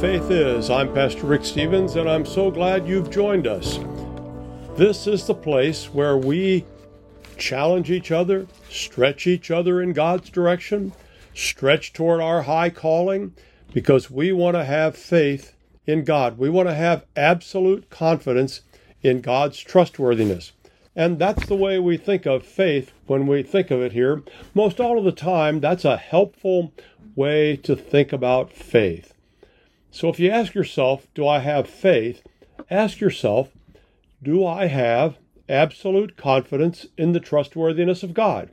Faith Is. I'm Pastor Rick Stevens, and I'm so glad you've joined us. This is the place where we challenge each other, stretch each other in God's direction, stretch toward our high calling, because we want to have faith in God. We want to have absolute confidence in God's trustworthiness. And that's the way we think of faith when we think of it here. Most all of the time, that's a helpful way to think about faith. So if you ask yourself, Do I have faith? ask yourself, Do I have absolute confidence in the trustworthiness of God?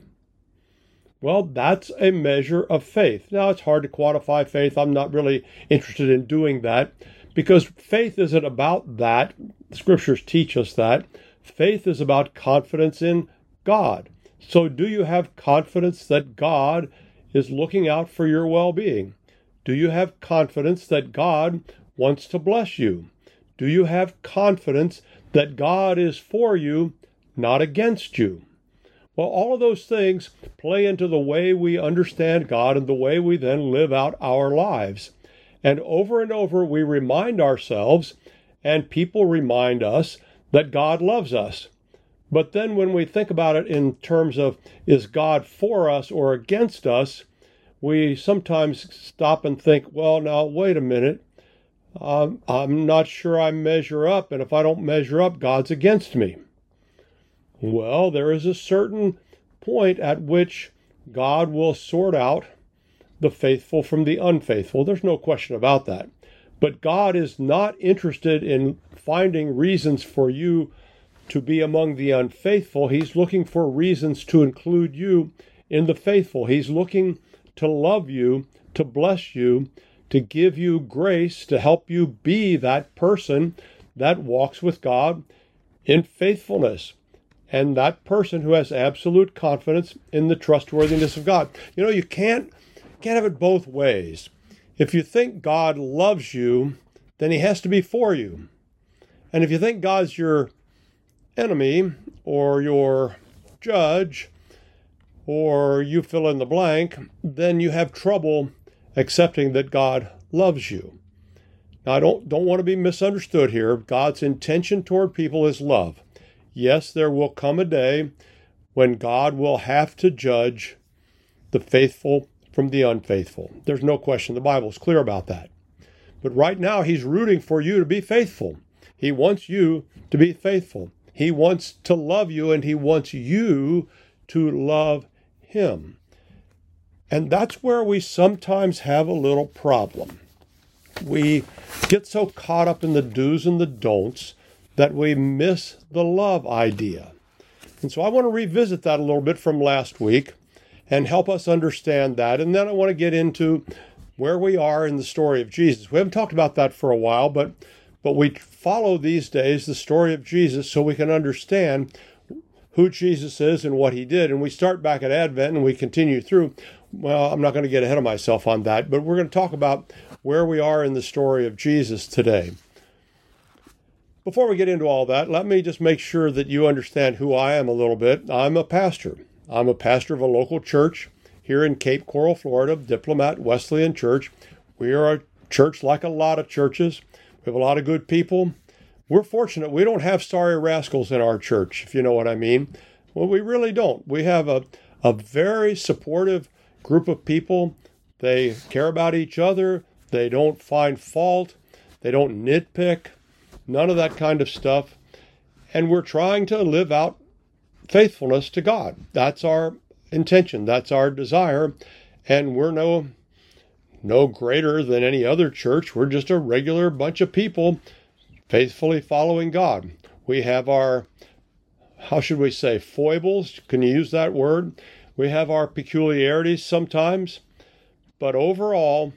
Well, that's a measure of faith. Now, it's hard to quantify faith. I'm not really interested in doing that because faith isn't about that. The scriptures teach us that. Faith is about confidence in God. So, do you have confidence that God is looking out for your well being? Do you have confidence that God wants to bless you? Do you have confidence that God is for you, not against you? Well, all of those things play into the way we understand God and the way we then live out our lives. And over and over, we remind ourselves, and people remind us, that God loves us. But then when we think about it in terms of is God for us or against us, we sometimes stop and think, well, now, wait a minute. Um, I'm not sure I measure up, and if I don't measure up, God's against me. Well, there is a certain point at which God will sort out the faithful from the unfaithful. There's no question about that. But God is not interested in finding reasons for you to be among the unfaithful. He's looking for reasons to include you in the faithful. He's looking to love you, to bless you, to give you grace, to help you be that person that walks with God in faithfulness. And that person who has absolute confidence in the trustworthiness of God. You know, you can't can't have it both ways. If you think God loves you, then he has to be for you. And if you think God's your enemy or your judge, or you fill in the blank, then you have trouble accepting that God loves you. Now, I don't, don't want to be misunderstood here. God's intention toward people is love. Yes, there will come a day when God will have to judge the faithful from the unfaithful. There's no question. The Bible is clear about that. But right now, He's rooting for you to be faithful. He wants you to be faithful. He wants to love you, and He wants you to love him. And that's where we sometimes have a little problem. We get so caught up in the do's and the don'ts that we miss the love idea. And so I want to revisit that a little bit from last week and help us understand that. And then I want to get into where we are in the story of Jesus. We haven't talked about that for a while, but but we follow these days the story of Jesus so we can understand who Jesus is and what he did. And we start back at Advent and we continue through. Well, I'm not going to get ahead of myself on that, but we're going to talk about where we are in the story of Jesus today. Before we get into all that, let me just make sure that you understand who I am a little bit. I'm a pastor. I'm a pastor of a local church here in Cape Coral, Florida, Diplomat Wesleyan Church. We are a church like a lot of churches. We have a lot of good people. We're fortunate we don't have sorry rascals in our church, if you know what I mean. Well, we really don't. We have a, a very supportive group of people. They care about each other, they don't find fault, they don't nitpick, none of that kind of stuff. And we're trying to live out faithfulness to God. That's our intention, that's our desire. And we're no no greater than any other church. We're just a regular bunch of people faithfully following God. We have our, how should we say, foibles? Can you use that word? We have our peculiarities sometimes, but overall,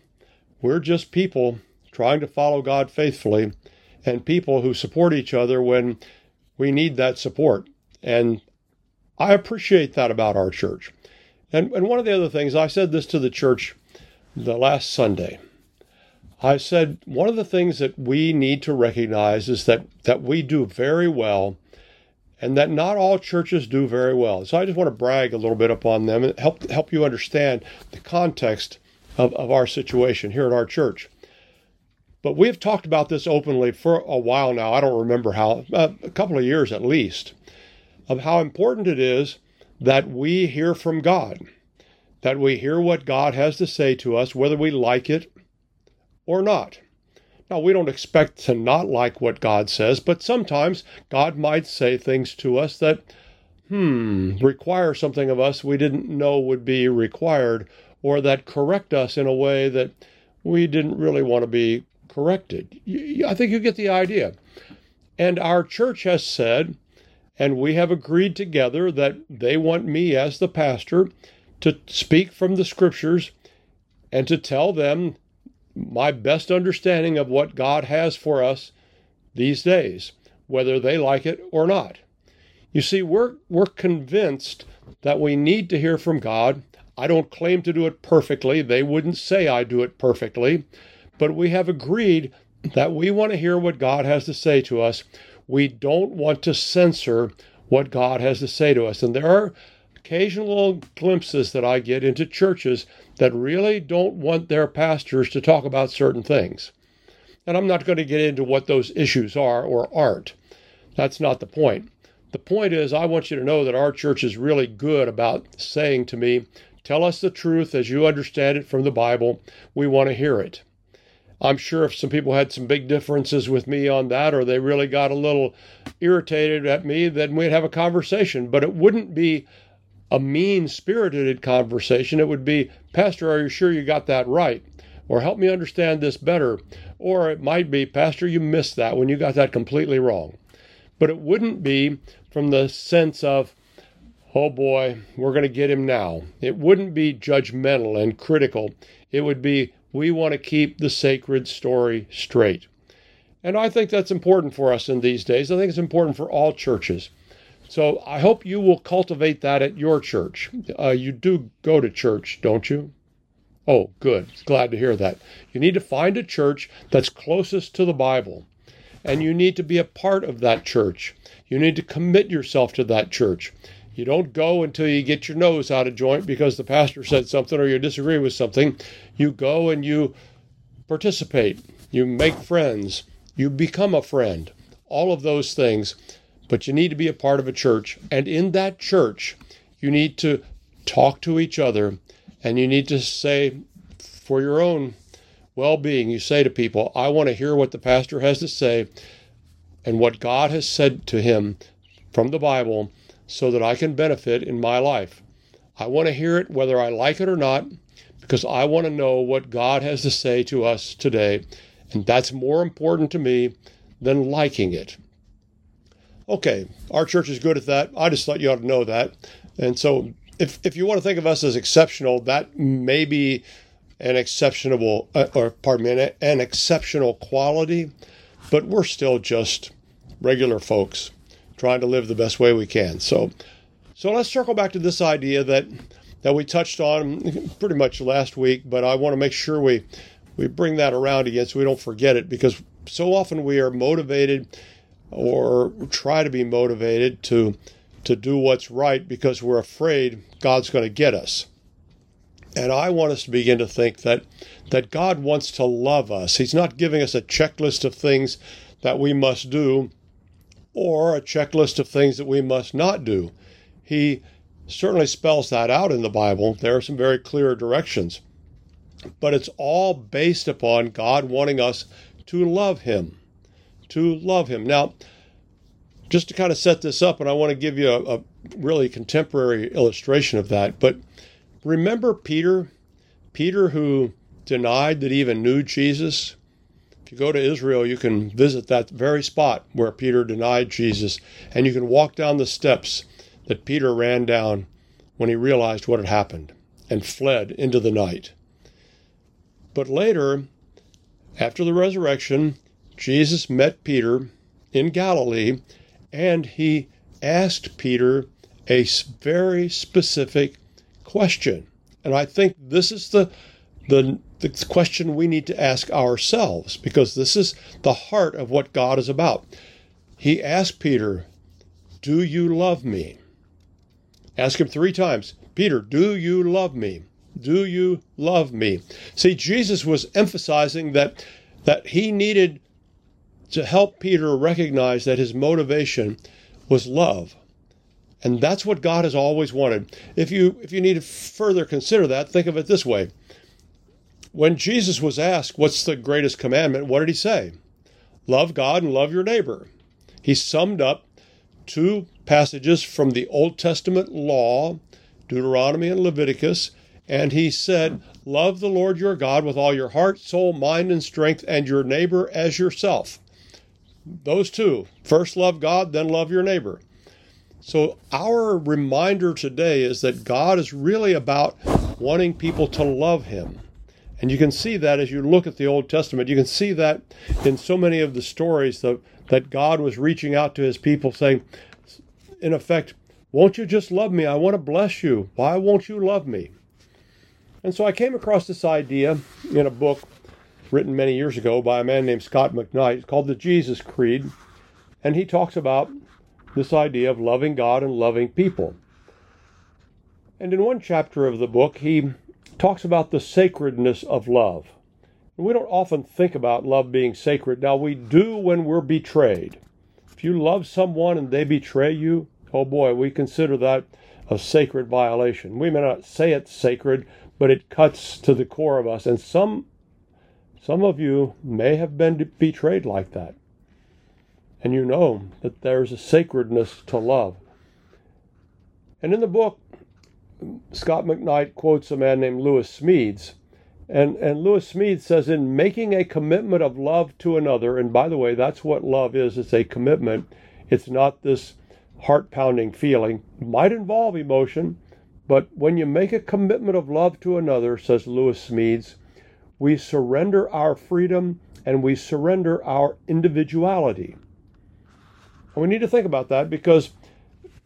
we're just people trying to follow God faithfully and people who support each other when we need that support. And I appreciate that about our church. And, and one of the other things, I said this to the church the last Sunday. I said one of the things that we need to recognize is that, that we do very well and that not all churches do very well. So I just want to brag a little bit upon them and help help you understand the context of, of our situation here at our church. But we have talked about this openly for a while now. I don't remember how, uh, a couple of years at least, of how important it is that we hear from God, that we hear what God has to say to us, whether we like it or not. Now, we don't expect to not like what God says, but sometimes God might say things to us that, hmm, require something of us we didn't know would be required, or that correct us in a way that we didn't really want to be corrected. I think you get the idea. And our church has said, and we have agreed together that they want me as the pastor to speak from the scriptures and to tell them my best understanding of what God has for us these days, whether they like it or not. You see, we're, we're convinced that we need to hear from God. I don't claim to do it perfectly. They wouldn't say I do it perfectly. But we have agreed that we want to hear what God has to say to us. We don't want to censor what God has to say to us. And there are occasional glimpses that I get into churches that really don't want their pastors to talk about certain things. And I'm not going to get into what those issues are or aren't. That's not the point. The point is, I want you to know that our church is really good about saying to me, Tell us the truth as you understand it from the Bible. We want to hear it. I'm sure if some people had some big differences with me on that, or they really got a little irritated at me, then we'd have a conversation. But it wouldn't be a mean spirited conversation. It would be, Pastor, are you sure you got that right? Or help me understand this better. Or it might be, Pastor, you missed that when you got that completely wrong. But it wouldn't be from the sense of, oh boy, we're going to get him now. It wouldn't be judgmental and critical. It would be, we want to keep the sacred story straight. And I think that's important for us in these days. I think it's important for all churches. So I hope you will cultivate that at your church. Uh, you do go to church, don't you? Oh, good. Glad to hear that. You need to find a church that's closest to the Bible, and you need to be a part of that church. You need to commit yourself to that church. You don't go until you get your nose out of joint because the pastor said something or you disagree with something. You go and you participate. You make friends. You become a friend. All of those things but you need to be a part of a church. And in that church, you need to talk to each other and you need to say, for your own well being, you say to people, I want to hear what the pastor has to say and what God has said to him from the Bible so that I can benefit in my life. I want to hear it whether I like it or not because I want to know what God has to say to us today. And that's more important to me than liking it. Okay, our church is good at that. I just thought you ought to know that. And so, if, if you want to think of us as exceptional, that may be an exceptional, uh, or pardon me, an, an exceptional quality, but we're still just regular folks trying to live the best way we can. So, so let's circle back to this idea that that we touched on pretty much last week, but I want to make sure we we bring that around again so we don't forget it because so often we are motivated or try to be motivated to to do what's right because we're afraid God's going to get us. And I want us to begin to think that that God wants to love us. He's not giving us a checklist of things that we must do or a checklist of things that we must not do. He certainly spells that out in the Bible. There are some very clear directions. But it's all based upon God wanting us to love him to love him. Now, just to kind of set this up, and I want to give you a, a really contemporary illustration of that, but remember Peter? Peter, who denied that he even knew Jesus. If you go to Israel, you can visit that very spot where Peter denied Jesus, and you can walk down the steps that Peter ran down when he realized what had happened and fled into the night. But later, after the resurrection, Jesus met Peter in Galilee and he asked Peter a very specific question. And I think this is the, the, the question we need to ask ourselves because this is the heart of what God is about. He asked Peter, Do you love me? Ask him three times Peter, do you love me? Do you love me? See, Jesus was emphasizing that that he needed to help Peter recognize that his motivation was love. And that's what God has always wanted. If you if you need to further consider that, think of it this way. When Jesus was asked, "What's the greatest commandment?" what did he say? Love God and love your neighbor. He summed up two passages from the Old Testament law, Deuteronomy and Leviticus, and he said, "Love the Lord your God with all your heart, soul, mind, and strength, and your neighbor as yourself." Those two first love God, then love your neighbor. So, our reminder today is that God is really about wanting people to love Him. And you can see that as you look at the Old Testament. You can see that in so many of the stories that, that God was reaching out to His people, saying, in effect, Won't you just love me? I want to bless you. Why won't you love me? And so I came across this idea in a book written many years ago by a man named Scot McKnight. It's called the Jesus Creed. And he talks about this idea of loving God and loving people. And in one chapter of the book, he talks about the sacredness of love. And we don't often think about love being sacred. Now, we do when we're betrayed. If you love someone and they betray you, oh boy, we consider that a sacred violation. We may not say it's sacred, but it cuts to the core of us. And some, some of you may have been betrayed like that and you know that there's a sacredness to love. And in the book, Scot McKnight quotes a man named Lewis Smedes. And, and Lewis Smedes says, in making a commitment of love to another, and by the way, that's what love is it's a commitment, it's not this heart pounding feeling. It might involve emotion, but when you make a commitment of love to another, says Lewis Smedes, we surrender our freedom and we surrender our individuality. And we need to think about that because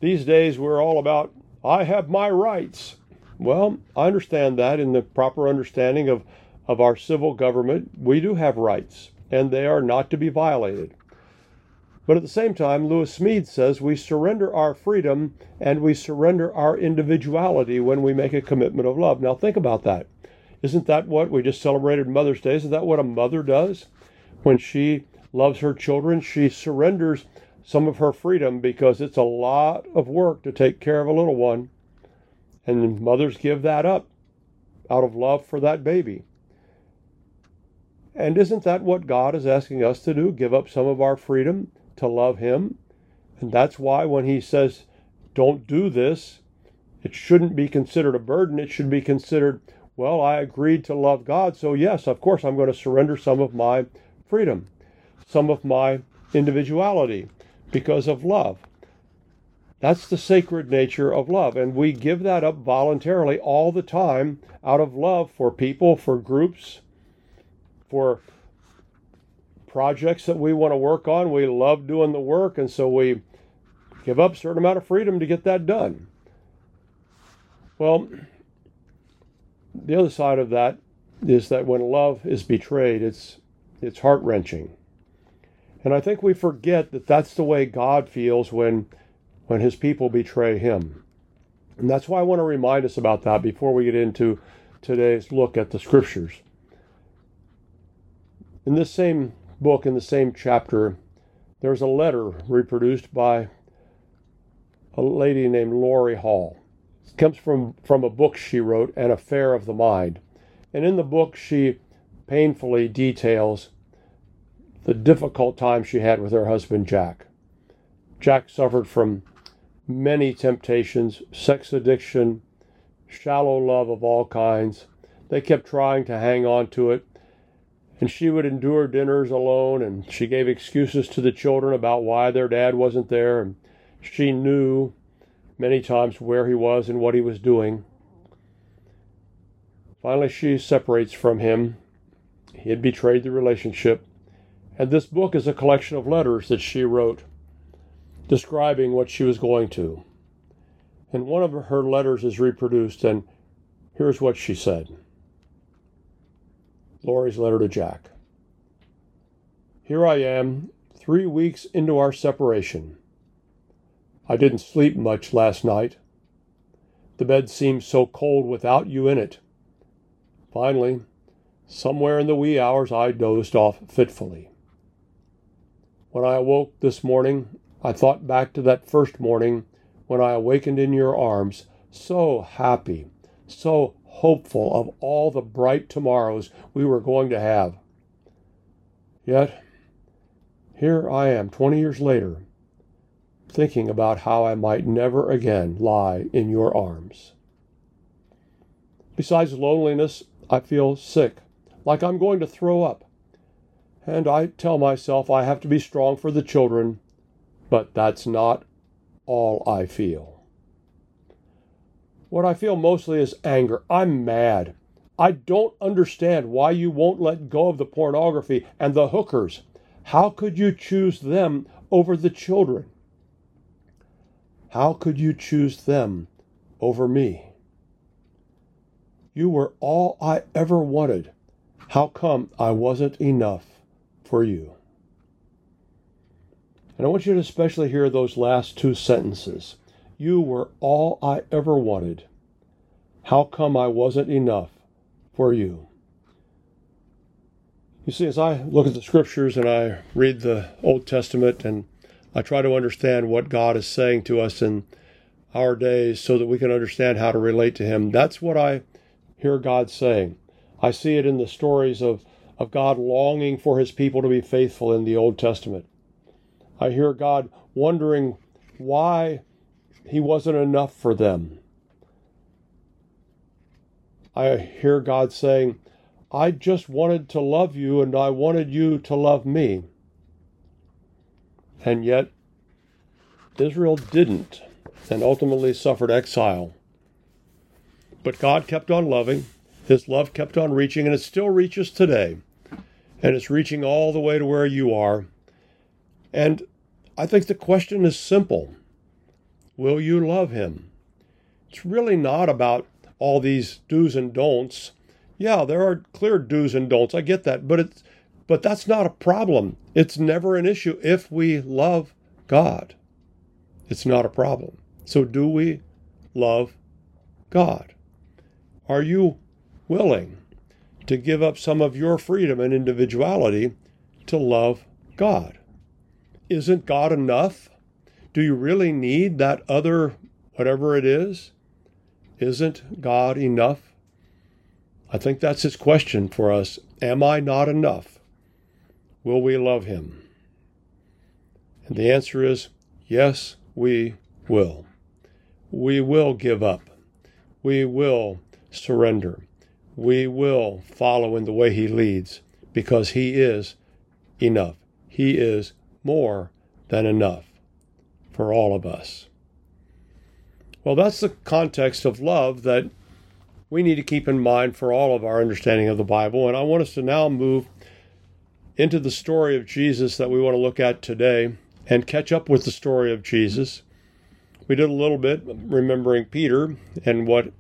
these days we're all about, I have my rights. Well, I understand that in the proper understanding of, of our civil government, we do have rights, and they are not to be violated. But at the same time, Lewis Smedes says we surrender our freedom and we surrender our individuality when we make a commitment of love. Now, think about that. Isn't that what we just celebrated Mother's Day? Isn't that what a mother does? When she loves her children, she surrenders some of her freedom because it's a lot of work to take care of a little one. And mothers give that up out of love for that baby. And isn't that what God is asking us to do? Give up some of our freedom to love Him? And that's why when He says, don't do this, it shouldn't be considered a burden. It should be considered, well, I agreed to love God, so yes, of course, I'm going to surrender some of my freedom, some of my individuality, because of love. That's the sacred nature of love. And we give that up voluntarily all the time out of love for people, for groups, for projects that we want to work on. We love doing the work, and so we give up a certain amount of freedom to get that done. Well, the other side of that is that when love is betrayed, it's it's heart wrenching. And I think we forget that that's the way God feels when, when his people betray him. And that's why I want to remind us about that before we get into today's look at the scriptures. In this same book, in the same chapter, there's a letter reproduced by a lady named Laurie Hall. It comes from, from a book she wrote, An Affair of the Mind. And in the book, she painfully details the difficult time she had with her husband, Jack. Jack suffered from many temptations, sex addiction, shallow love of all kinds. They kept trying to hang on to it. And she would endure dinners alone, and she gave excuses to the children about why their dad wasn't there. And she knew many times where he was and what he was doing. Finally, she separates from him. He had betrayed the relationship. And this book is a collection of letters that she wrote describing what she was going to. And one of her letters is reproduced, and here's what she said Laurie's letter to Jack. Here I am, three weeks into our separation. I didn't sleep much last night. The bed seemed so cold without you in it. Finally, Somewhere in the wee hours, I dozed off fitfully. When I awoke this morning, I thought back to that first morning when I awakened in your arms, so happy, so hopeful of all the bright tomorrows we were going to have. Yet, here I am 20 years later, thinking about how I might never again lie in your arms. Besides loneliness, I feel sick, like I'm going to throw up. And I tell myself I have to be strong for the children, but that's not all I feel. What I feel mostly is anger. I'm mad. I don't understand why you won't let go of the pornography and the hookers. How could you choose them over the children? How could you choose them over me? You were all I ever wanted. How come I wasn't enough for you? And I want you to especially hear those last two sentences. You were all I ever wanted. How come I wasn't enough for you? You see, as I look at the scriptures and I read the Old Testament and I try to understand what God is saying to us in our days so that we can understand how to relate to Him, that's what I hear God saying. I see it in the stories of, of God longing for His people to be faithful in the Old Testament. I hear God wondering why He wasn't enough for them. I hear God saying, I just wanted to love you and I wanted you to love me. And yet, Israel didn't and ultimately suffered exile. But God kept on loving, His love kept on reaching, and it still reaches today. And it's reaching all the way to where you are. And I think the question is simple Will you love Him? It's really not about all these do's and don'ts. Yeah, there are clear do's and don'ts. I get that, but it's but that's not a problem. It's never an issue if we love God. It's not a problem. So do we love God? Are you willing to give up some of your freedom and individuality to love God? Isn't God enough? Do you really need that other, whatever it is? Isn't God enough? I think that's his question for us. Am I not enough? Will we love him? And the answer is yes, we will. We will give up. We will surrender. We will follow in the way he leads because he is enough. He is more than enough for all of us. Well, that's the context of love that we need to keep in mind for all of our understanding of the Bible. And I want us to now move into the story of Jesus that we want to look at today and catch up with the story of Jesus. We did a little bit remembering Peter and what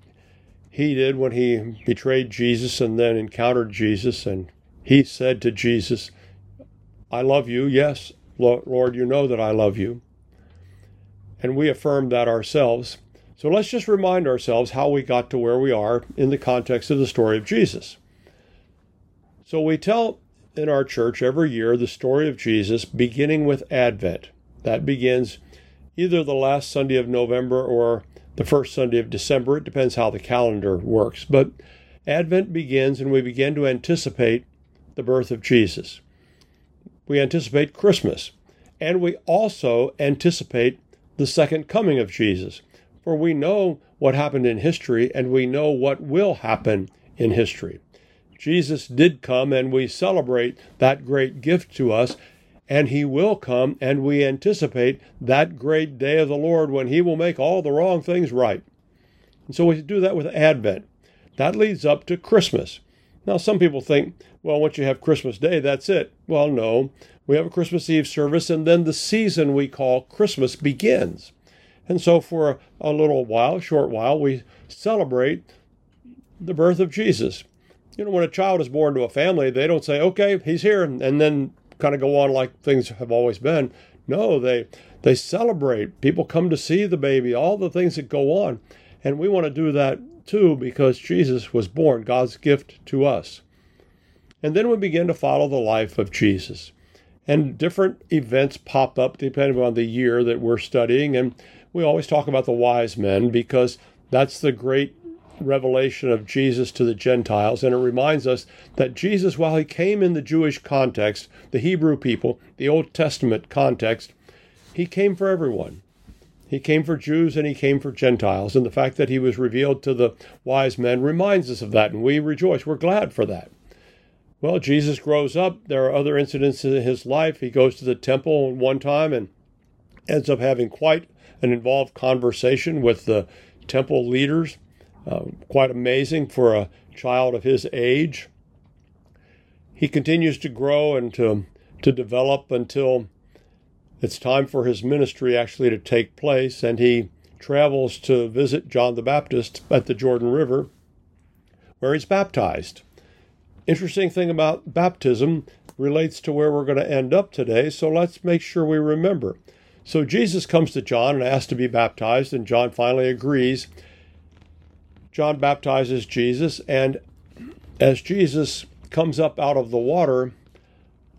he did when he betrayed Jesus and then encountered Jesus. And he said to Jesus, I love you. Yes, Lord, you know that I love you. And we affirmed that ourselves. So let's just remind ourselves how we got to where we are in the context of the story of Jesus. So we tell in our church every year the story of Jesus beginning with Advent. That begins either the last Sunday of November or the first Sunday of December. It depends how the calendar works. But Advent begins and we begin to anticipate the birth of Jesus we anticipate Christmas, and we also anticipate the second coming of Jesus. For we know what happened in history, and we know what will happen in history. Jesus did come, and we celebrate that great gift to us, and he will come, and we anticipate that great day of the Lord when he will make all the wrong things right. And so we do that with Advent. That leads up to Christmas. Now, some people think, well, once you have Christmas Day, that's it. Well, no. We have a Christmas Eve service, and then the season we call Christmas begins. And so, for a, little while, short while, we celebrate the birth of Jesus. You know, when a child is born to a family, they don't say, okay, he's here, and then kind of go on like things have always been. No, they they celebrate. People come to see the baby, all the things that go on. And we want to do that too because Jesus was born, God's gift to us. And then we begin to follow the life of Jesus. And different events pop up depending on the year that we're studying. And we always talk about the wise men because that's the great revelation of Jesus to the Gentiles. And it reminds us that Jesus, while he came in the Jewish context, the Hebrew people, the Old Testament context, he came for everyone. He came for Jews and he came for Gentiles. And the fact that he was revealed to the wise men reminds us of that. And we rejoice. We're glad for that. Well, Jesus grows up. There are other incidents in his life. He goes to the temple one time and ends up having quite an involved conversation with the temple leaders. Uh, quite amazing for a child of his age. He continues to grow and to, to develop until it's time for his ministry actually to take place, and he travels to visit John the Baptist at the Jordan River, where he's baptized. Interesting thing about baptism relates to where we're going to end up today, so let's make sure we remember. So Jesus comes to John and asks to be baptized, and John finally agrees. John baptizes Jesus, and as Jesus comes up out of the water,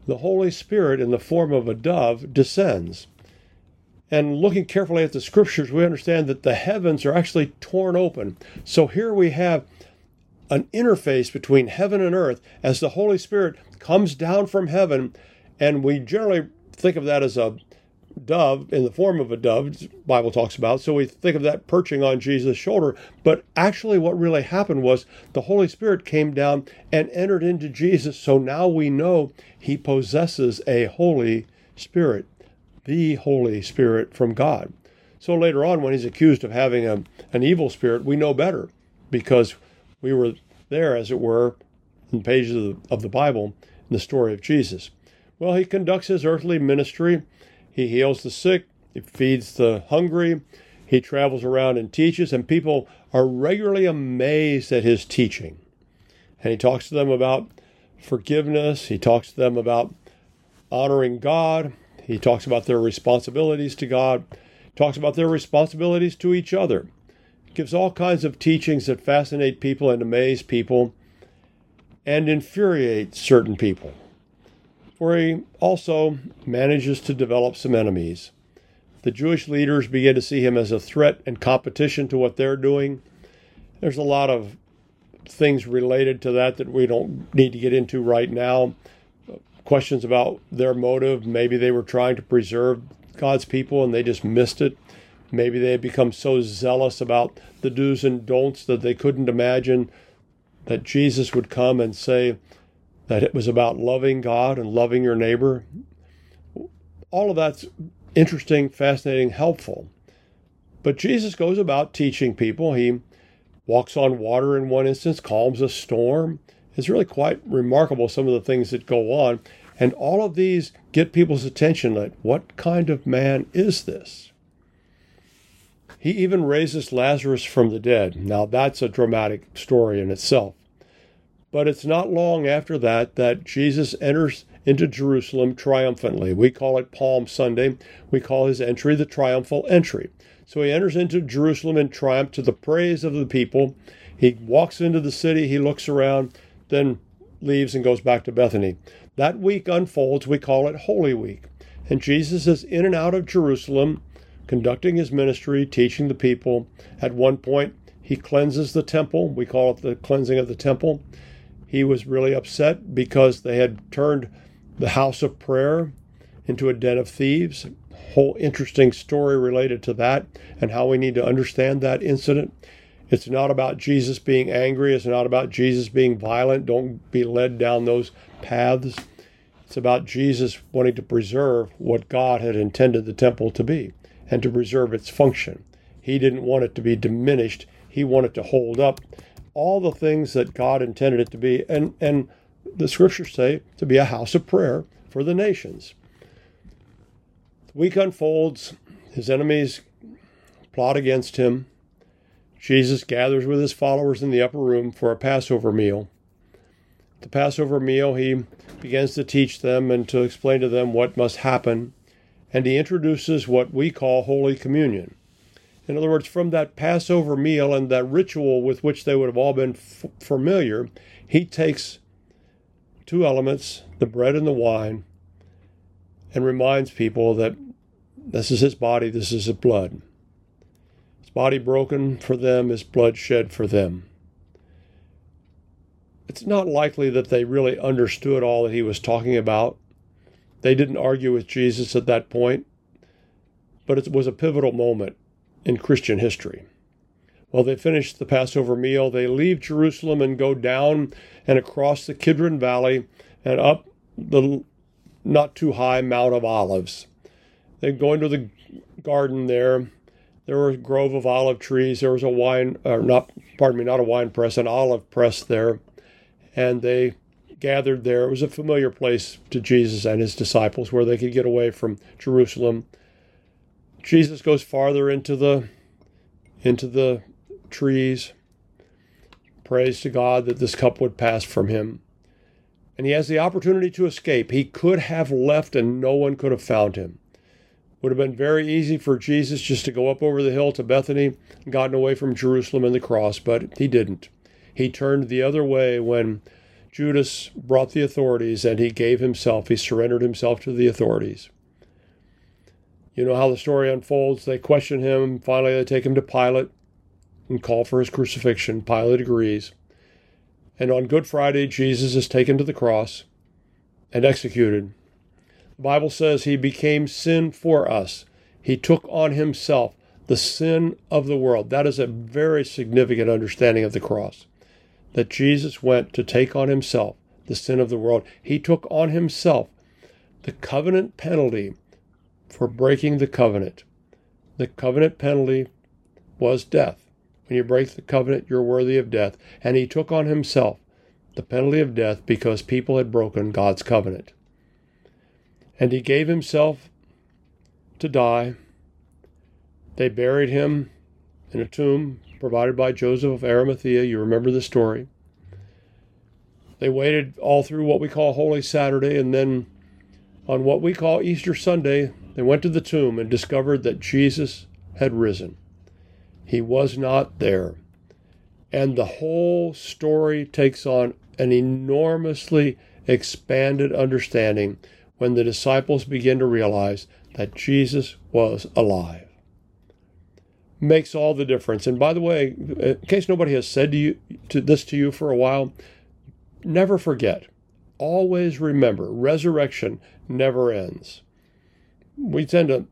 the Holy Spirit, in the form of a dove, descends. And looking carefully at the scriptures, we understand that the heavens are actually torn open. So here we have an interface between heaven and earth as the Holy Spirit comes down from heaven. And we generally think of that as a dove in the form of a dove, Bible talks about. So we think of that perching on Jesus' shoulder. But actually, what really happened was the Holy Spirit came down and entered into Jesus. So now we know he possesses a Holy Spirit, the Holy Spirit from God. So later on, when he's accused of having a, an evil spirit, we know better because we were there, as it were, in pages of the, of the Bible in the story of Jesus. Well, he conducts his earthly ministry he heals the sick, he feeds the hungry, he travels around and teaches, and people are regularly amazed at his teaching. And he talks to them about forgiveness, he talks to them about honoring God, he talks about their responsibilities to God, talks about their responsibilities to each other. Gives all kinds of teachings that fascinate people and amaze people and infuriate certain people where he also manages to develop some enemies. The Jewish leaders begin to see him as a threat and competition to what they're doing. There's a lot of things related to that that we don't need to get into right now. Questions about their motive. Maybe they were trying to preserve God's people and they just missed it. Maybe they had become so zealous about the do's and don'ts that they couldn't imagine that Jesus would come and say, that it was about loving God and loving your neighbor. All of that's interesting, fascinating, helpful. But Jesus goes about teaching people. He walks on water in one instance, calms a storm. It's really quite remarkable some of the things that go on. And all of these get people's attention like, what kind of man is this? He even raises Lazarus from the dead. Now, that's a dramatic story in itself. But it's not long after that that Jesus enters into Jerusalem triumphantly. We call it Palm Sunday. We call his entry the triumphal entry. So he enters into Jerusalem in triumph to the praise of the people. He walks into the city, he looks around, then leaves and goes back to Bethany. That week unfolds, we call it Holy Week. And Jesus is in and out of Jerusalem, conducting his ministry, teaching the people. At one point, he cleanses the temple. We call it the cleansing of the temple. He was really upset because they had turned the house of prayer into a den of thieves. Whole interesting story related to that and how we need to understand that incident. It's not about Jesus being angry. It's not about Jesus being violent. Don't be led down those paths. It's about Jesus wanting to preserve what God had intended the temple to be and to preserve its function. He didn't want it to be diminished. He wanted to hold up all the things that God intended it to be, and, and the scriptures say to be a house of prayer for the nations. The week unfolds, his enemies plot against him. Jesus gathers with his followers in the upper room for a Passover meal. the Passover meal, he begins to teach them and to explain to them what must happen, and he introduces what we call Holy Communion. In other words, from that Passover meal and that ritual with which they would have all been f- familiar, he takes two elements, the bread and the wine, and reminds people that this is his body, this is his blood. His body broken for them, his blood shed for them. It's not likely that they really understood all that he was talking about. They didn't argue with Jesus at that point, but it was a pivotal moment in Christian history. Well, they finish the Passover meal. They leave Jerusalem and go down and across the Kidron Valley and up the not too high Mount of Olives. They go into the garden there. There was a grove of olive trees. There was a wine, or not, pardon me, not a wine press, an olive press there. And they gathered there. It was a familiar place to Jesus and his disciples where they could get away from Jerusalem. Jesus goes farther into the into the trees, prays to God that this cup would pass from him. And he has the opportunity to escape. He could have left and no one could have found him. Would have been very easy for Jesus just to go up over the hill to Bethany and gotten away from Jerusalem and the cross, but he didn't. He turned the other way when Judas brought the authorities and he gave himself, he surrendered himself to the authorities. You know how the story unfolds. They question him. Finally, they take him to Pilate and call for his crucifixion. Pilate agrees. And on Good Friday, Jesus is taken to the cross and executed. The Bible says he became sin for us. He took on himself the sin of the world. That is a very significant understanding of the cross. That Jesus went to take on himself the sin of the world. He took on himself the covenant penalty for breaking the covenant. The covenant penalty was death. When you break the covenant, you're worthy of death. And he took on himself the penalty of death because people had broken God's covenant. And he gave himself to die. They buried him in a tomb provided by Joseph of Arimathea. You remember the story. They waited all through what we call Holy Saturday, and then on what we call Easter Sunday, they went to the tomb and discovered that Jesus had risen. He was not there. And the whole story takes on an enormously expanded understanding when the disciples begin to realize that Jesus was alive. Makes all the difference. And by the way, in case nobody has said to you to this to you for a while, never forget. Always remember, resurrection never ends. We tend to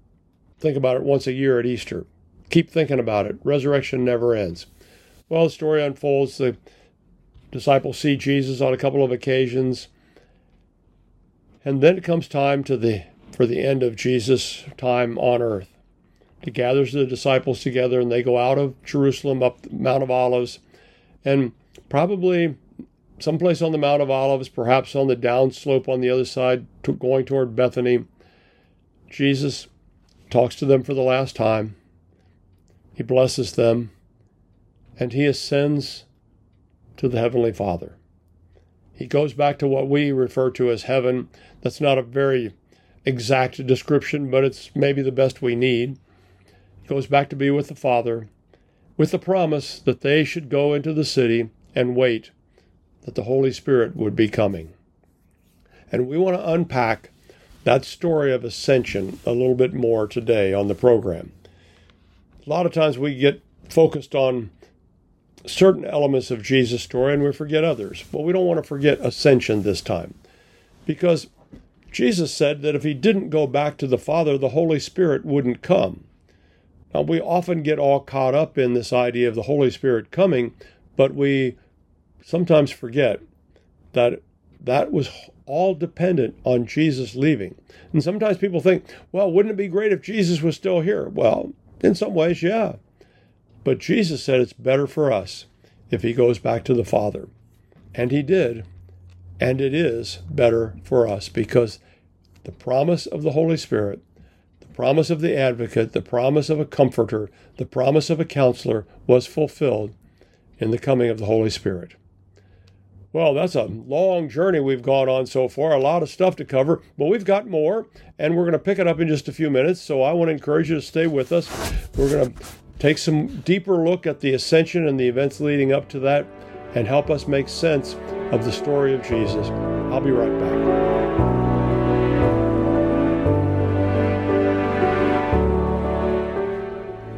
think about it once a year at Easter. Keep thinking about it. Resurrection never ends. Well, the story unfolds. The disciples see Jesus on a couple of occasions. And then it comes time to the for the end of Jesus' time on earth. He gathers the disciples together and they go out of Jerusalem up the Mount of Olives and probably someplace on the Mount of Olives, perhaps on the downslope on the other side, to going toward Bethany. Jesus talks to them for the last time. He blesses them, and he ascends to the Heavenly Father. He goes back to what we refer to as heaven. That's not a very exact description, but it's maybe the best we need. He goes back to be with the Father with the promise that they should go into the city and wait that the Holy Spirit would be coming. And we want to unpack that story of ascension a little bit more today on the program a lot of times we get focused on certain elements of Jesus' story and we forget others. but we don't want to forget ascension this time because Jesus said that if he didn't go back to the Father, the Holy Spirit wouldn't come. Now, we often get all caught up in this idea of the Holy Spirit coming, but we sometimes forget that that was all dependent on Jesus leaving. And sometimes people think, well, wouldn't it be great if Jesus was still here? Well, in some ways, yeah. But Jesus said it's better for us if he goes back to the Father. And he did. And it is better for us because the promise of the Holy Spirit, the promise of the advocate, the promise of a comforter, the promise of a counselor was fulfilled in the coming of the Holy Spirit. Well, that's a long journey we've gone on so far, a lot of stuff to cover, but we've got more, and we're going to pick it up in just a few minutes. So I want to encourage you to stay with us. We're going to take some deeper look at the ascension and the events leading up to that and help us make sense of the story of Jesus. I'll be right back.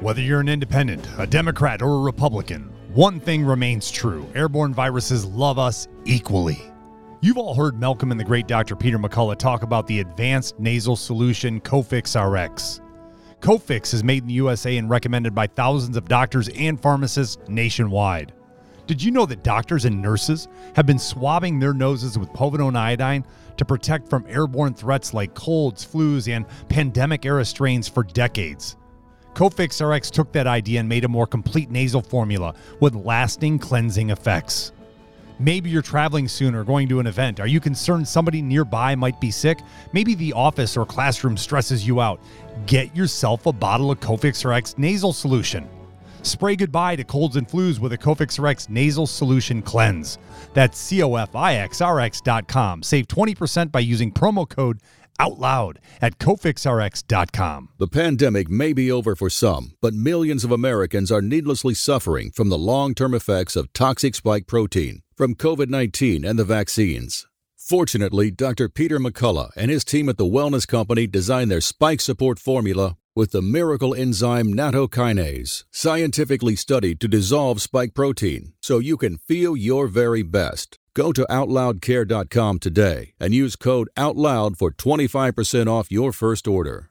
Whether you're an independent, a Democrat, or a Republican, one thing remains true airborne viruses love us equally. You've all heard Malcolm and the great Dr. Peter McCullough talk about the advanced nasal solution Cofix RX. Cofix is made in the USA and recommended by thousands of doctors and pharmacists nationwide. Did you know that doctors and nurses have been swabbing their noses with povidone iodine to protect from airborne threats like colds, flus, and pandemic era strains for decades? Cofix RX took that idea and made a more complete nasal formula with lasting cleansing effects. Maybe you're traveling soon or going to an event. Are you concerned somebody nearby might be sick? Maybe the office or classroom stresses you out. Get yourself a bottle of Cofix RX nasal solution. Spray goodbye to colds and flus with a Cofix RX nasal solution cleanse. That's cofixrx.com. Save 20% by using promo code OUTLOUD at cofixrx.com. The pandemic may be over for some, but millions of Americans are needlessly suffering from the long term effects of toxic spike protein from COVID 19 and the vaccines. Fortunately, Dr. Peter McCullough and his team at the Wellness Company designed their spike support formula with the miracle enzyme nattokinase, scientifically studied to dissolve spike protein so you can feel your very best. Go to OutLoudCare.com today and use code OUTLOUD for 25% off your first order.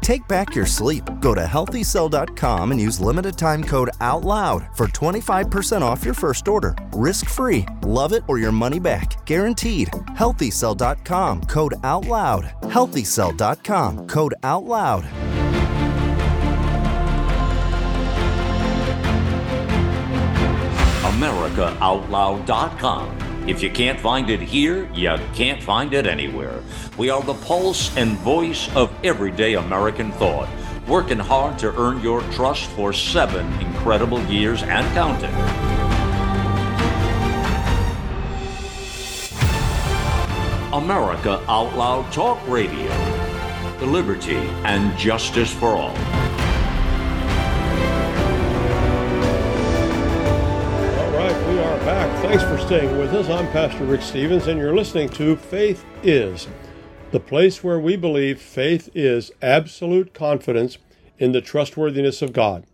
Take back your sleep. Go to healthycell.com and use limited time code OUTLOUD for 25% off your first order. Risk free. Love it or your money back. Guaranteed. Healthycell.com code OUTLOUD. Healthycell.com code OUTLOUD. AmericaOutloud.com. If you can't find it here, you can't find it anywhere. We are the pulse and voice of everyday American thought, working hard to earn your trust for seven incredible years and counting. America Out Loud Talk Radio. The liberty and justice for all. All right, we are back. Thanks for staying with us. I'm Pastor Rick Stevens, and you're listening to Faith Is, the place where we believe faith is absolute confidence in the trustworthiness of God.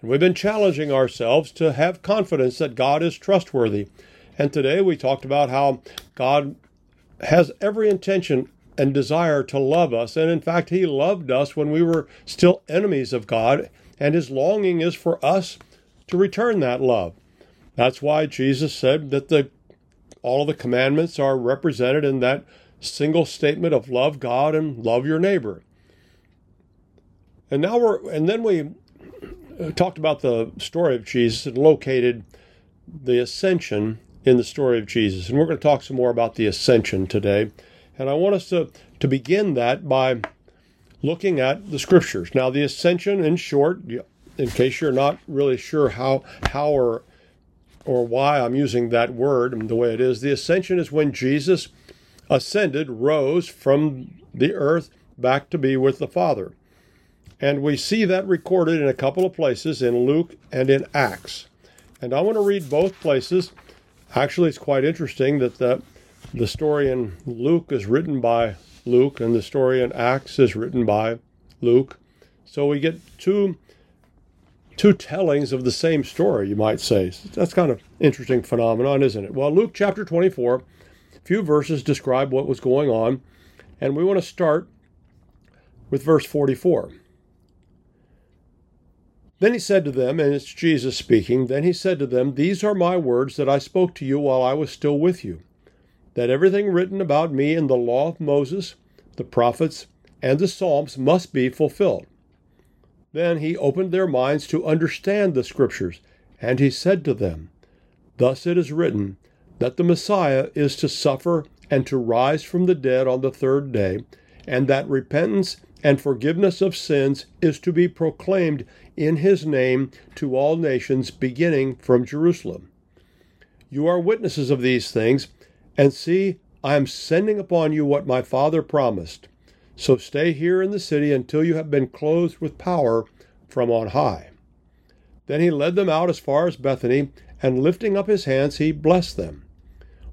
And we've been challenging ourselves to have confidence that God is trustworthy. And today we talked about how God has every intention and desire to love us. And in fact, He loved us when we were still enemies of God, and His longing is for us to return that love. That's why Jesus said that the all of the commandments are represented in that single statement of love God and love your neighbor. And now we're and then we uh, talked about the story of Jesus and located the ascension in the story of Jesus. And we're going to talk some more about the ascension today. And I want us to, to begin that by looking at the scriptures. Now, the ascension, in short, in case you're not really sure how, how or, or why I'm using that word the way it is, the ascension is when Jesus ascended, rose from the earth back to be with the Father. And we see that recorded in a couple of places in Luke and in Acts. And I want to read both places Actually, it's quite interesting that the, the story in Luke is written by Luke and the story in Acts is written by Luke. So we get two two tellings of the same story, you might say. That's kind of interesting phenomenon, isn't it? Well, Luke chapter 24, a few verses describe what was going on, and we want to start with verse 44. Then he said to them, and it's Jesus speaking, then he said to them, These are my words that I spoke to you while I was still with you, that everything written about me in the law of Moses, the prophets, and the Psalms must be fulfilled. Then he opened their minds to understand the Scriptures, and he said to them, Thus it is written, that the Messiah is to suffer and to rise from the dead on the third day, and that repentance and forgiveness of sins is to be proclaimed in his name to all nations, beginning from Jerusalem. You are witnesses of these things, and see, I am sending upon you what my Father promised. So stay here in the city until you have been clothed with power from on high. Then he led them out as far as Bethany, and lifting up his hands, he blessed them.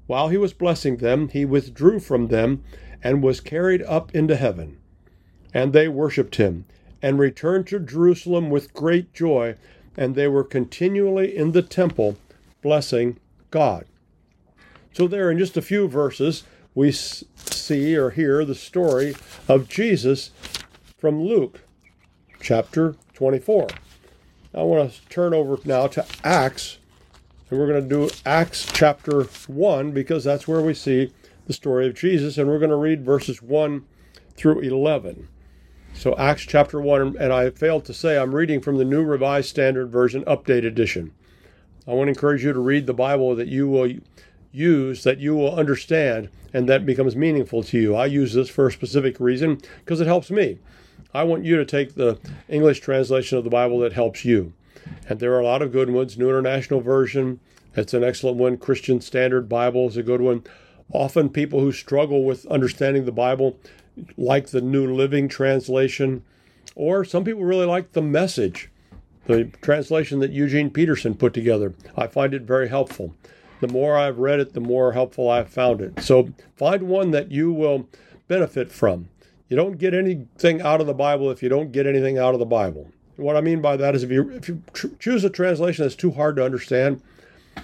While he was blessing them, he withdrew from them and was carried up into heaven. And they worshipped him, and returned to Jerusalem with great joy, and they were continually in the temple blessing God. So, there in just a few verses, we see or hear the story of Jesus from Luke chapter 24. I want to turn over now to Acts and we're going to do Acts chapter 1 because that's where we see the story of Jesus. And we're going to read verses 1 through 11. So, Acts chapter 1, and I failed to say I'm reading from the New Revised Standard Version Update Edition. I want to encourage you to read the Bible that you will use, that you will understand, and that becomes meaningful to you. I use this for a specific reason because it helps me. I want you to take the English translation of the Bible that helps you. And there are a lot of good ones. New International Version, that's an excellent one. Christian Standard Bible is a good one. Often people who struggle with understanding the Bible like the New Living Translation, or some people really like the message, the translation that Eugene Peterson put together. I find it very helpful. The more I've read it, the more helpful I've found it. So find one that you will benefit from. You don't get anything out of the Bible if you don't get anything out of the Bible. What I mean by that is if you if you tr- choose a translation that's too hard to understand,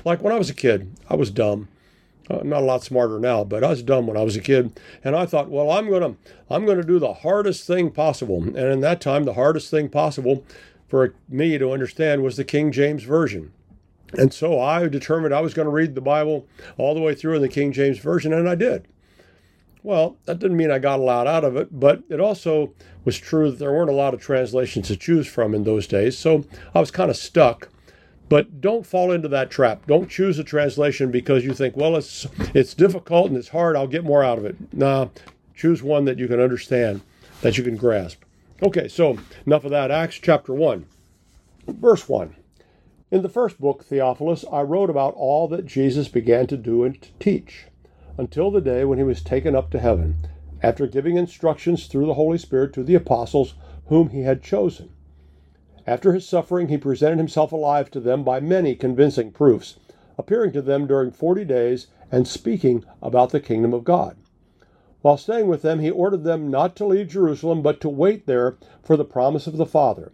like when I was a kid, I was dumb. Uh, not a lot smarter now, but I was dumb when I was a kid, and I thought, well, I'm gonna I'm gonna do the hardest thing possible. And in that time, the hardest thing possible for me to understand was the King James version. And so I determined I was going to read the Bible all the way through in the King James version, and I did. Well, that didn't mean I got a lot out of it, but it also was true that there weren't a lot of translations to choose from in those days. So I was kind of stuck. But don't fall into that trap. Don't choose a translation because you think, well, it's it's difficult and it's hard. I'll get more out of it. Nah, choose one that you can understand, that you can grasp. Okay, so enough of that. Acts chapter 1, verse 1. In the first book, Theophilus, I wrote about all that Jesus began to do and to teach until the day when he was taken up to heaven, after giving instructions through the Holy Spirit to the apostles whom he had chosen. After his suffering, he presented himself alive to them by many convincing proofs, appearing to them during forty days and speaking about the kingdom of God. While staying with them, he ordered them not to leave Jerusalem, but to wait there for the promise of the Father.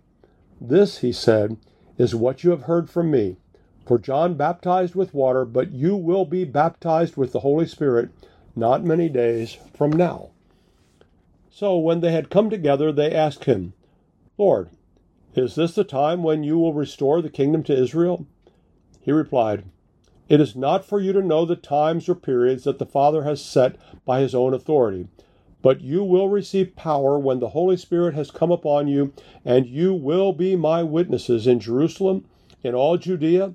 This, he said, is what you have heard from me. For John baptized with water, but you will be baptized with the Holy Spirit not many days from now. So when they had come together, they asked him, Lord, is this the time when you will restore the kingdom to Israel? He replied, It is not for you to know the times or periods that the Father has set by his own authority, but you will receive power when the Holy Spirit has come upon you, and you will be my witnesses in Jerusalem, in all Judea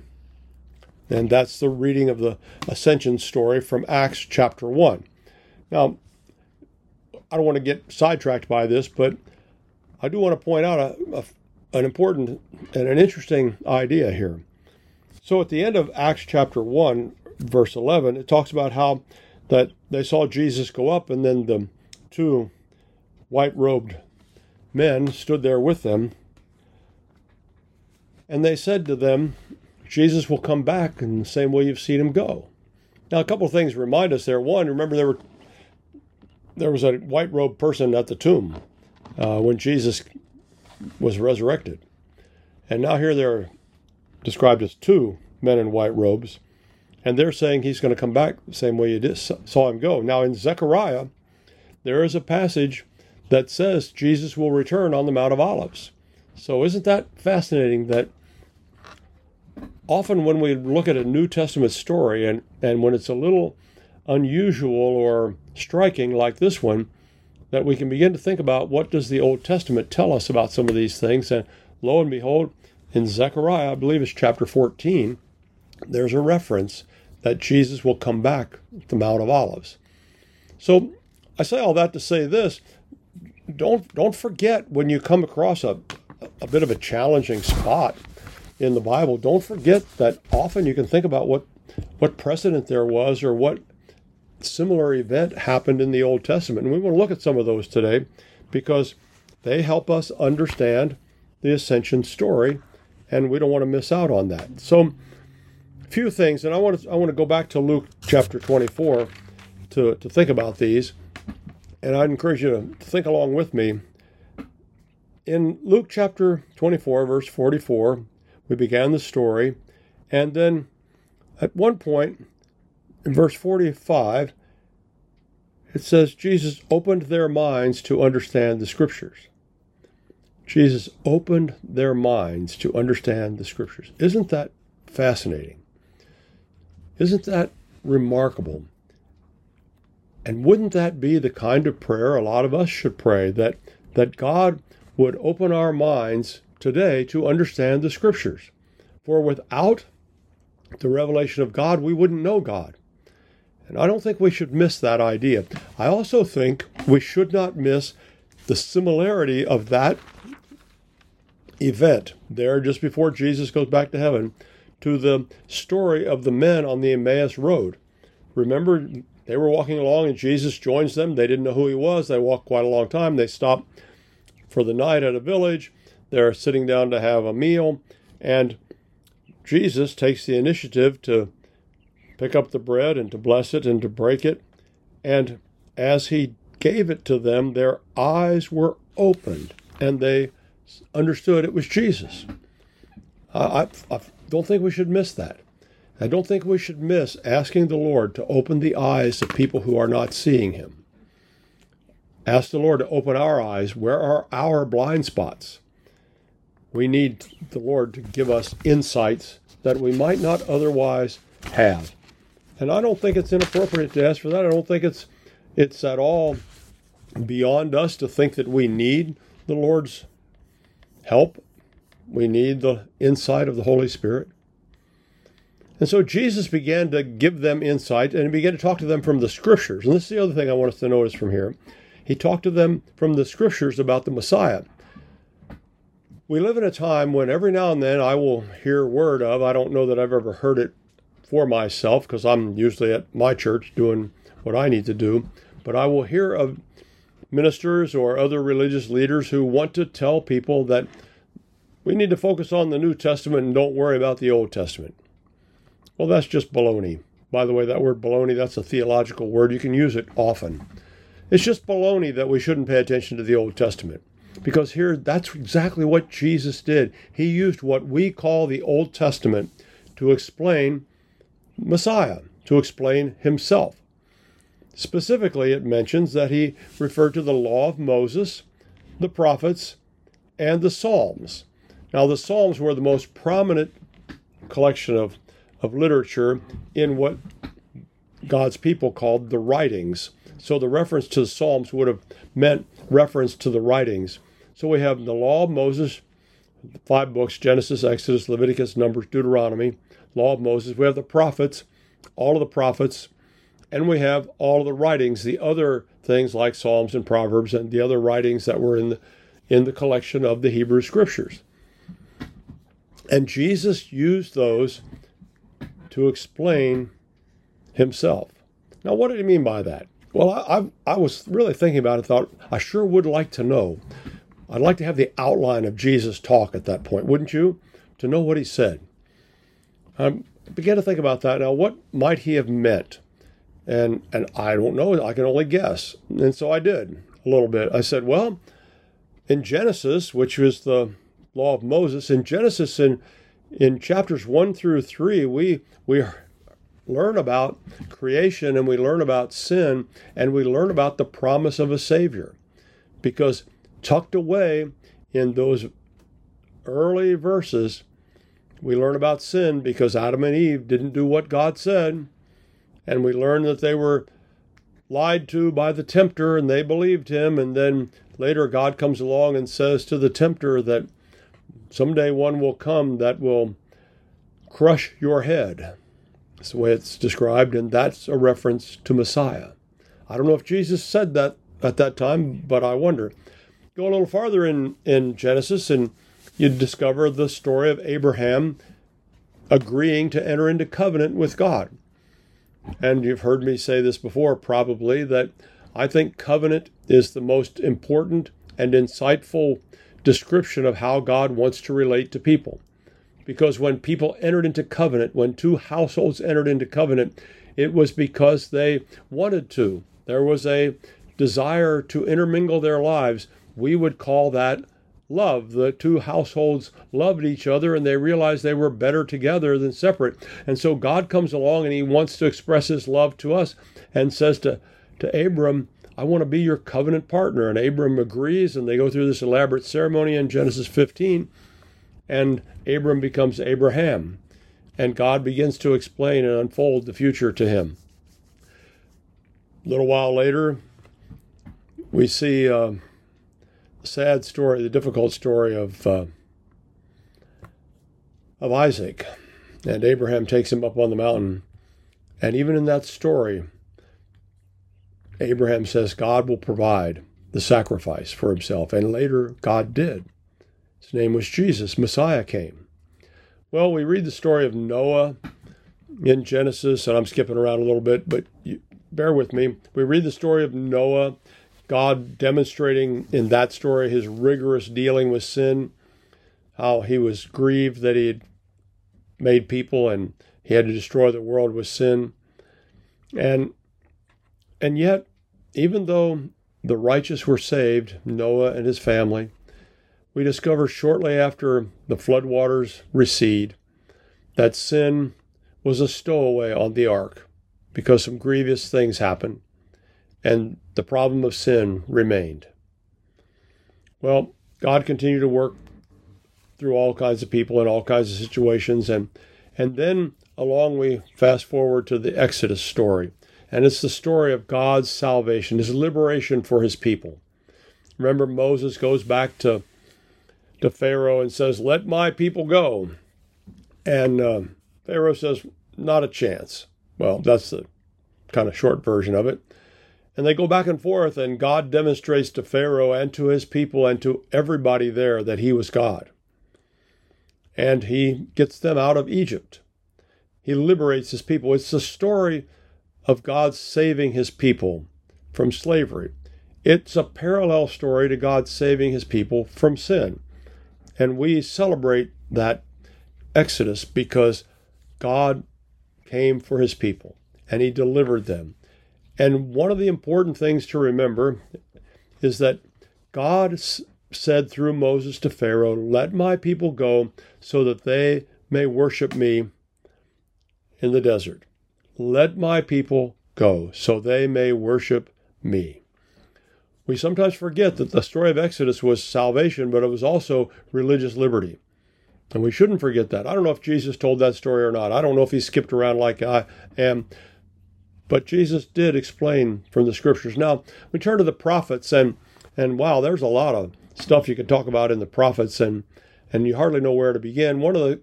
And that's the reading of the ascension story from Acts chapter 1. Now, I don't want to get sidetracked by this, but I do want to point out a, a, an important and an interesting idea here. So at the end of Acts chapter 1, verse 11, it talks about how that they saw Jesus go up, and then the two white robed men stood there with them. And they said to them, Jesus will come back in the same way you've seen him go. Now, a couple of things remind us there. One, remember there were there was a white robed person at the tomb uh, when Jesus was resurrected. And now here they're described as two men in white robes. And they're saying he's going to come back the same way you did, saw him go. Now in Zechariah, there is a passage that says Jesus will return on the Mount of Olives. So isn't that fascinating that often when we look at a New Testament story and, and when it's a little unusual or striking like this one, that we can begin to think about what does the Old Testament tell us about some of these things. And lo and behold, in Zechariah, I believe it's chapter 14, there's a reference that Jesus will come back to the Mount of Olives. So I say all that to say this don't don't forget when you come across a, a bit of a challenging spot in the Bible, don't forget that often you can think about what what precedent there was or what similar event happened in the Old Testament. And we want to look at some of those today because they help us understand the ascension story and we don't want to miss out on that. So a few things and I want to I want to go back to Luke chapter 24 to to think about these. And I'd encourage you to think along with me. In Luke chapter 24 verse 44, we began the story and then at one point in verse 45, it says, Jesus opened their minds to understand the scriptures. Jesus opened their minds to understand the scriptures. Isn't that fascinating? Isn't that remarkable? And wouldn't that be the kind of prayer a lot of us should pray that that God would open our minds today to understand the scriptures? For without the revelation of God, we wouldn't know God. And I don't think we should miss that idea. I also think we should not miss the similarity of that event there just before Jesus goes back to heaven to the story of the men on the Emmaus Road. Remember, they were walking along and Jesus joins them. They didn't know who he was. They walked quite a long time. They stopped for the night at a village. They're sitting down to have a meal. And Jesus takes the initiative to pick up the bread and to bless it and to break it. And as he gave it to them, their eyes were opened and they understood it was Jesus. I, I, don't think we should miss that. I don't think we should miss asking the Lord to open the eyes of people who are not seeing him. Ask the Lord to open our eyes. Where are our blind spots? We need the Lord to give us insights that we might not otherwise have. And I don't think it's inappropriate to ask for that. I don't think it's it's at all beyond us to think that we need the Lord's help. We need the insight of the Holy Spirit. And so Jesus began to give them insight and he began to talk to them from the scriptures. And this is the other thing I want us to notice from here. He talked to them from the scriptures about the Messiah. We live in a time when every now and then I will hear word of, I don't know that I've ever heard it for myself because I'm usually at my church doing what I need to do. But I will hear of ministers or other religious leaders who want to tell people that we need to focus on the New Testament and don't worry about the Old Testament. Well, that's just baloney. By the way, that word baloney, that's a theological word. You can use it often. It's just baloney that we shouldn't pay attention to the Old Testament. Because here, that's exactly what Jesus did. He used what we call the Old Testament to explain Messiah to explain himself. Specifically, it mentions that he referred to the law of Moses, the prophets, and the Psalms. Now, the Psalms were the most prominent collection of, of literature in what God's people called the writings. So, the reference to the Psalms would have meant reference to the writings. So, we have the law of Moses, five books Genesis, Exodus, Leviticus, Numbers, Deuteronomy law of Moses. We have the prophets, all of the prophets, and we have all of the writings, the other things like Psalms and Proverbs and the other writings that were in the, in the collection of the Hebrew Scriptures. And Jesus used those to explain himself. Now, what did he mean by that? Well, I, I, I was really thinking about it, thought, I sure would like to know. I'd like to have the outline of Jesus' talk at that point, wouldn't you? To know what he said. Um, I began to think about that. Now, what might he have meant And and I don't know, I can only guess. And so I did a little bit. I said, well, in Genesis, which was the law of Moses, in Genesis in in chapters 1 through 3, we we learn about creation and we learn about sin and we learn about the promise of a savior. Because tucked away in those early verses, we learn about sin because Adam and Eve didn't do what God said. And we learn that they were lied to by the tempter and they believed him. And then later, God comes along and says to the tempter that someday one will come that will crush your head. That's the way it's described, and that's a reference to Messiah. I don't know if Jesus said that at that time, but I wonder. Go a little farther in, in Genesis, and you discover the story of Abraham agreeing to enter into covenant with God. And you've heard me say this before, probably, that I think covenant is the most important and insightful description of how God wants to relate to people. Because when people entered into covenant, when two households entered into covenant, it was because they wanted to. There was a desire to intermingle their lives. We would call that love. The two households loved each other and they realized they were better together than separate. And so God comes along and he wants to express his love to us and says to, to Abram, I want to be your covenant partner. And Abram agrees, and they go through this elaborate ceremony in Genesis 15. And Abram becomes Abraham. And God begins to explain and unfold the future to him. A little while later, we see. Uh, sad story, the difficult story of uh, of Isaac, and Abraham takes him up on the mountain, and even in that story, Abraham says God will provide the sacrifice for himself, and later God did. His name was Jesus. Messiah came. Well, we read the story of Noah in Genesis, and I'm skipping around a little bit, but you, bear with me. We read the story of Noah God demonstrating in that story his rigorous dealing with sin, how he was grieved that he had made people and he had to destroy the world with sin. And and yet, even though the righteous were saved, Noah and his family, we discover shortly after the floodwaters recede that sin was a stowaway on the ark because some grievous things happened and the problem of sin remained. Well, God continued to work through all kinds of people in all kinds of situations, and and then along we fast forward to the Exodus story, and it's the story of God's salvation, His liberation for His people. Remember, Moses goes back to to Pharaoh and says, "Let my people go," and uh, Pharaoh says, "Not a chance." Well, that's the kind of short version of it. And they go back and forth, and God demonstrates to Pharaoh and to his people and to everybody there that he was God. And he gets them out of Egypt. He liberates his people. It's the story of God saving his people from slavery. It's a parallel story to God saving his people from sin. And we celebrate that Exodus because God came for his people and he delivered them and one of the important things to remember is that God said through Moses to Pharaoh, Let my people go so that they may worship me in the desert. Let my people go so they may worship me. We sometimes forget that the story of Exodus was salvation, but it was also religious liberty. And we shouldn't forget that. I don't know if Jesus told that story or not. I don't know if he skipped around like I am. But Jesus did explain from the scriptures. Now, we turn to the prophets, and and wow, there's a lot of stuff you can talk about in the prophets, and and you hardly know where to begin. One of the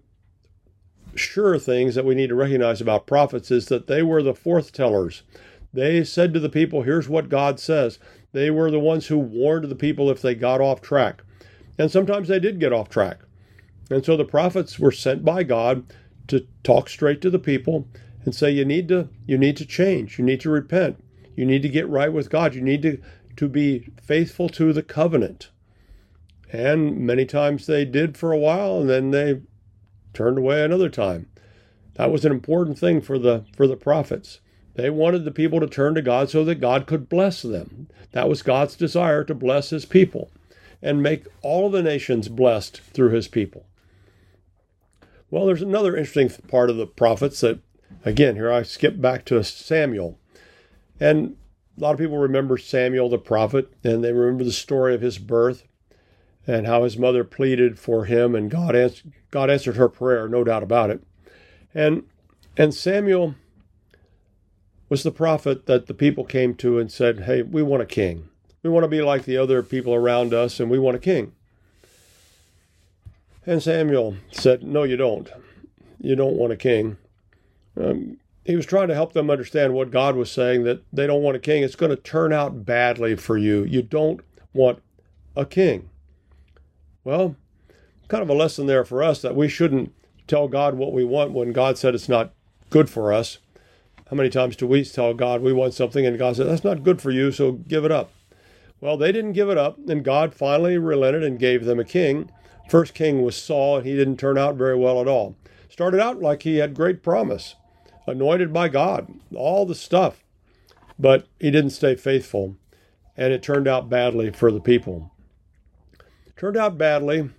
sure things that we need to recognize about prophets is that they were the forth tellers. They said to the people, "Here's what God says." They were the ones who warned the people if they got off track, and sometimes they did get off track. And so the prophets were sent by God to talk straight to the people and say you need to you need to change. You need to repent. You need to get right with god. You need to to be faithful to the covenant. And many times they did for a while and then they turned away another time. That was an important thing for the for the prophets They wanted the people to turn to God so that God could bless them. That was God's desire to bless his people and make all the nations blessed through his people. Well, there's another interesting part of the prophets that, again, here I skip back to Samuel. And a lot of people remember Samuel the prophet, and they remember the story of his birth and how his mother pleaded for him, and God, answered, God answered her prayer, no doubt about it. And, and Samuel was the prophet that the people came to and said, Hey, we want a king. We want to be like the other people around us, and we want a king. And Samuel said, No, you don't. You don't want a king. Um, he was trying to help them understand what God was saying that they don't want a king. It's going to turn out badly for you. You don't want a king. Well, kind of a lesson there for us that we shouldn't tell God what we want when God said it's not good for us. How many times do we tell God we want something and God says, That's not good for you, so give it up? Well, they didn't give it up, and God finally relented and gave them a king. First king was Saul, and he didn't turn out very well at all. Started out like he had great promise, anointed by God, all the stuff, but he didn't stay faithful, and it turned out badly for the people. turned out badly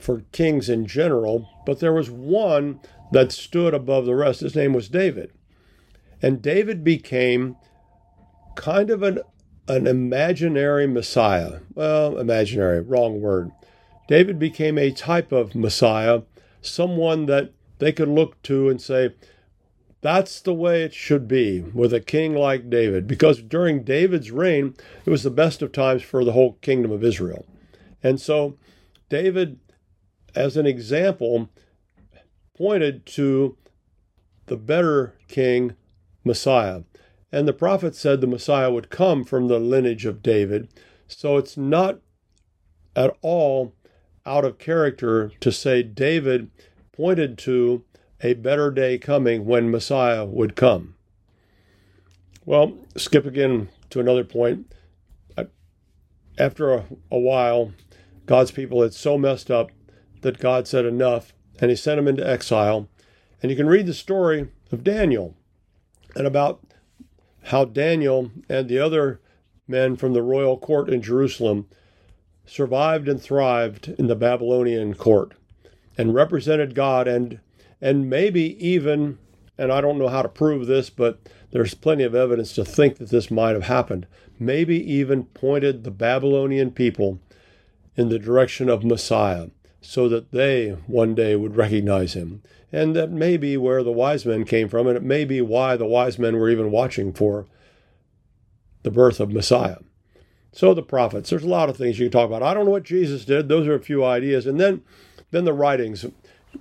for kings in general, but there was one that stood above the rest. His name was David. And David became kind of an, an imaginary Messiah. Well, imaginary, wrong word. David became a type of Messiah, someone that they could look to and say, that's the way it should be with a king like David, because during David's reign, it was the best of times for the whole kingdom of Israel. And so, David, as an example, pointed to the better king Messiah. And the prophet said the Messiah would come from the lineage of David. So it's not at all out of character to say David pointed to a better day coming when Messiah would come. Well, skip again to another point. After a, a while, God's people had so messed up that God said enough and he sent them into exile. And you can read the story of Daniel and about how Daniel and the other men from the royal court in Jerusalem survived and thrived in the Babylonian court and represented God and and maybe even and I don't know how to prove this but there's plenty of evidence to think that this might have happened maybe even pointed the Babylonian people in the direction of Messiah so that they one day would recognize him. And that may be where the wise men came from, and it may be why the wise men were even watching for the birth of Messiah. So the prophets, there's a lot of things you can talk about. I don't know what Jesus did. Those are a few ideas. And then then the writings.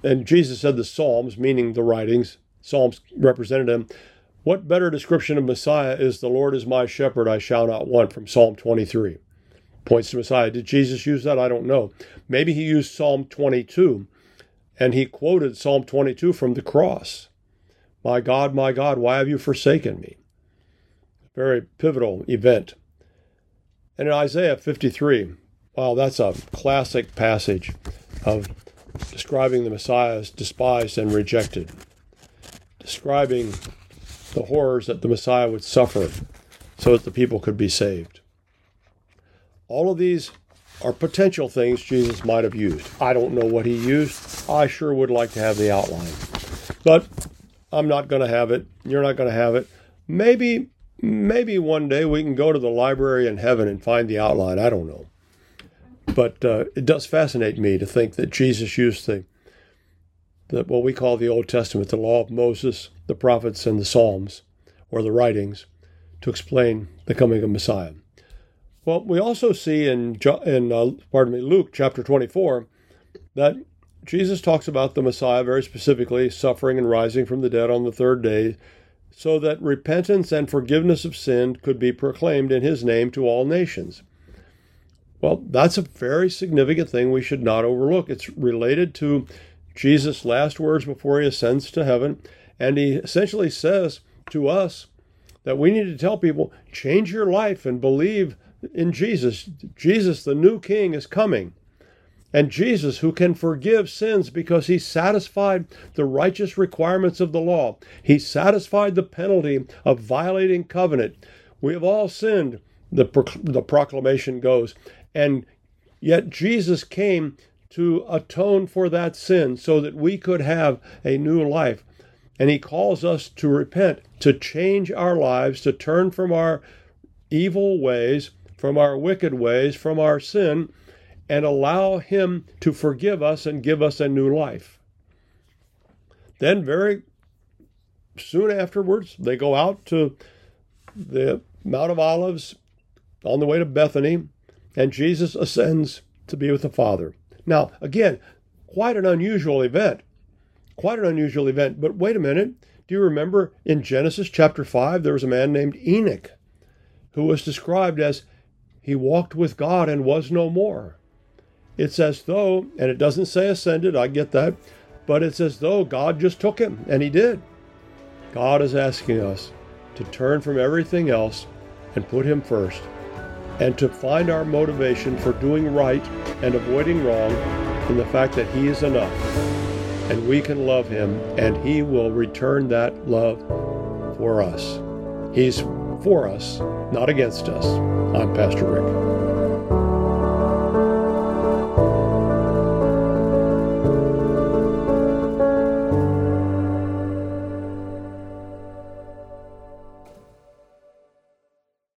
And Jesus said the Psalms, meaning the writings. Psalms represented him. What better description of Messiah is the Lord is my shepherd, I shall not want from Psalm 23 points to Messiah. Did Jesus use that? I don't know. Maybe he used Psalm 22 and he quoted Psalm 22 from the cross. My God, my God, why have you forsaken me? Very pivotal event. And in Isaiah 53, wow, that's a classic passage of describing the Messiah as despised and rejected, describing the horrors that the Messiah would suffer so that the people could be saved. All of these are potential things Jesus might have used. I don't know what he used. I sure would like to have the outline. But I'm not going to have it. You're not going to have it. Maybe maybe one day we can go to the library in heaven and find the outline. I don't know. But uh, it does fascinate me to think that Jesus used the, the what we call the Old Testament, the law of Moses, the prophets, and the Psalms, or the writings, to explain the coming of Messiah. Well, we also see in in uh, pardon me Luke chapter 24 that Jesus talks about the Messiah very specifically suffering and rising from the dead on the third day so that repentance and forgiveness of sin could be proclaimed in his name to all nations. Well, that's a very significant thing we should not overlook. It's related to Jesus' last words before he ascends to heaven, and he essentially says to us that we need to tell people change your life and believe in Jesus. Jesus, the new king, is coming. And Jesus, who can forgive sins because he satisfied the righteous requirements of the law, he satisfied the penalty of violating covenant. We have all sinned, the, the proclamation goes. And yet Jesus came to atone for that sin so that we could have a new life. And he calls us to repent, to change our lives, to turn from our evil ways, from our wicked ways, from our sin and allow Him to forgive us and give us a new life. Then, very soon afterwards, they go out to the Mount of Olives on the way to Bethany, and Jesus ascends to be with the Father. Now, again, quite an unusual event. Quite an unusual event. But wait a minute. Do you remember in Genesis chapter 5, there was a man named Enoch who was described as he walked with God and was no more. It's as though, and it doesn't say ascended, I get that, but it's as though God just took him, and he did. God is asking us to turn from everything else and put him first, and to find our motivation for doing right and avoiding wrong in the fact that he is enough. And we can love him, and he will return that love for us. He's for us, not against us. I'm Pastor Rick.